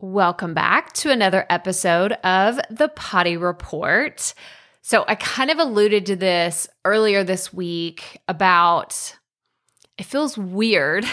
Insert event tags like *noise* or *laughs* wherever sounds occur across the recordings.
Welcome back to another episode of the Potty Report. So, I kind of alluded to this earlier this week about it feels weird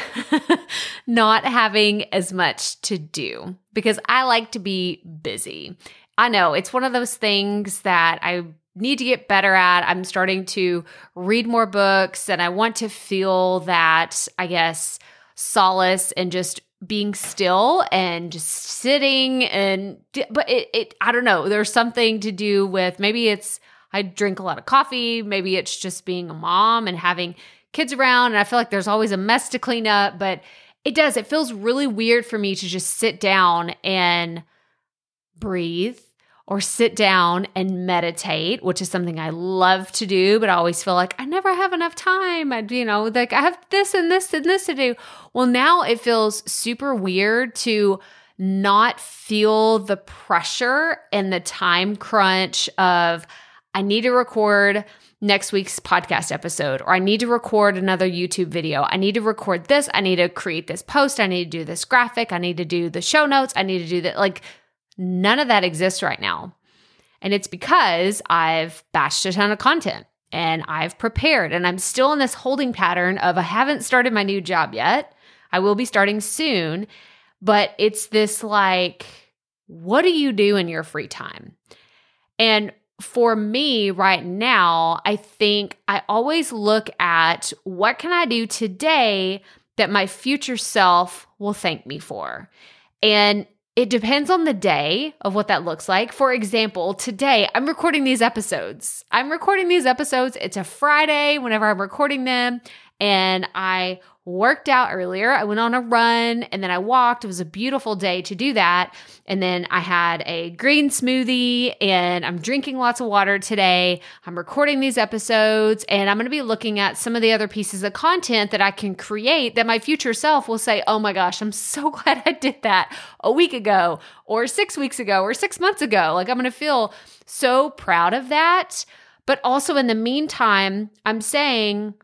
*laughs* not having as much to do because I like to be busy. I know it's one of those things that I need to get better at. I'm starting to read more books and I want to feel that, I guess, solace and just being still and just sitting and but it, it I don't know there's something to do with maybe it's I drink a lot of coffee maybe it's just being a mom and having kids around and I feel like there's always a mess to clean up but it does it feels really weird for me to just sit down and breathe or sit down and meditate, which is something I love to do, but I always feel like I never have enough time. I, you know, like I have this and this and this to do. Well, now it feels super weird to not feel the pressure and the time crunch of I need to record next week's podcast episode or I need to record another YouTube video. I need to record this. I need to create this post. I need to do this graphic. I need to do the show notes. I need to do that. Like None of that exists right now. And it's because I've batched a ton of content and I've prepared and I'm still in this holding pattern of I haven't started my new job yet. I will be starting soon, but it's this like, what do you do in your free time? And for me right now, I think I always look at what can I do today that my future self will thank me for. And it depends on the day of what that looks like. For example, today I'm recording these episodes. I'm recording these episodes. It's a Friday whenever I'm recording them, and I worked out earlier. I went on a run and then I walked. It was a beautiful day to do that. And then I had a green smoothie and I'm drinking lots of water today. I'm recording these episodes and I'm going to be looking at some of the other pieces of content that I can create that my future self will say, Oh my gosh, I'm so *laughs* glad I did that a week ago or six weeks ago or six months ago. Like I'm going to feel so proud of that. But also in the meantime, I'm saying,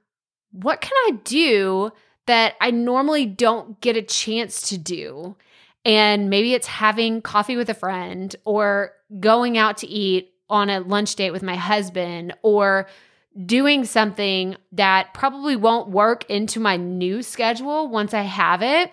what can I do that I normally don't get a chance to do. And maybe it's having coffee with a friend or going out to eat on a lunch date with my husband or doing something that probably won't work into my new schedule once I have it.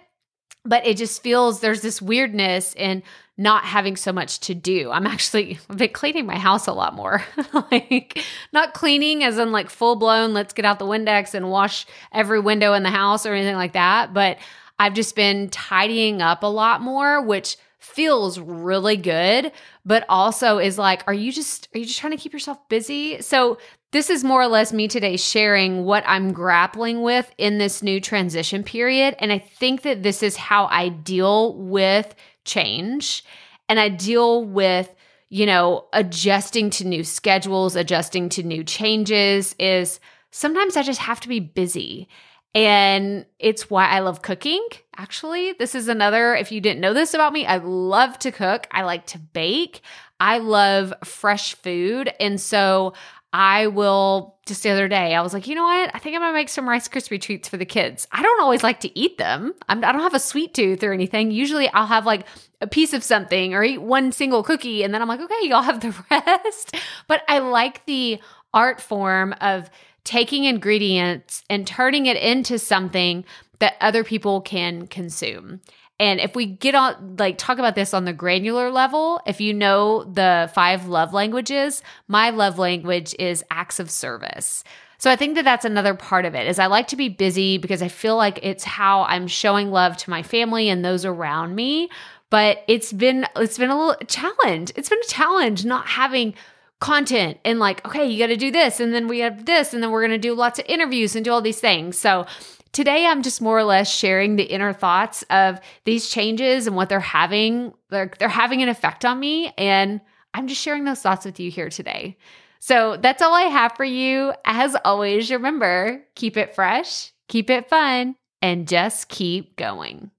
But it just feels there's this weirdness in not having so much to do. I'm actually I've been cleaning my house a lot more. *laughs* like not cleaning as in like full blown, let's get out the Windex and wash every window in the house or anything like that. But I've just been tidying up a lot more, which feels really good, but also is like, are you just are you just trying to keep yourself busy? So this is more or less me today sharing what I'm grappling with in this new transition period. And I think that this is how I deal with change and I deal with, you know, adjusting to new schedules, adjusting to new changes is sometimes I just have to be busy. And it's why I love cooking. Actually, this is another, if you didn't know this about me, I love to cook. I like to bake. I love fresh food. And so I will just the other day, I was like, you know what? I think I'm gonna make some Rice Krispie treats for the kids. I don't always like to eat them. I'm, I do not have a sweet tooth or anything. Usually I'll have like a piece of something or eat one single cookie and then I'm like, okay, y'all have the *laughs* rest. But I like the art form of taking ingredients and turning it into something that other people can consume. And if we get on, like, talk about this on the granular level, if you know the five love languages, my love language is acts of service. So I think that that's another part of it is I like to be busy because I feel like it's how I'm showing love to my family and those around me. But it's been it's been a little challenge. It's been a challenge not having content and like okay, you got to do this and then we have this and then we're going to do lots of interviews and do all these things. So Today, I'm just more or less sharing the inner thoughts of these changes and what they're having. They're, they're having an effect on me. And I'm just sharing those thoughts with you here today. So that's all I have for you. As always, remember keep it fresh, keep it fun, and just keep going.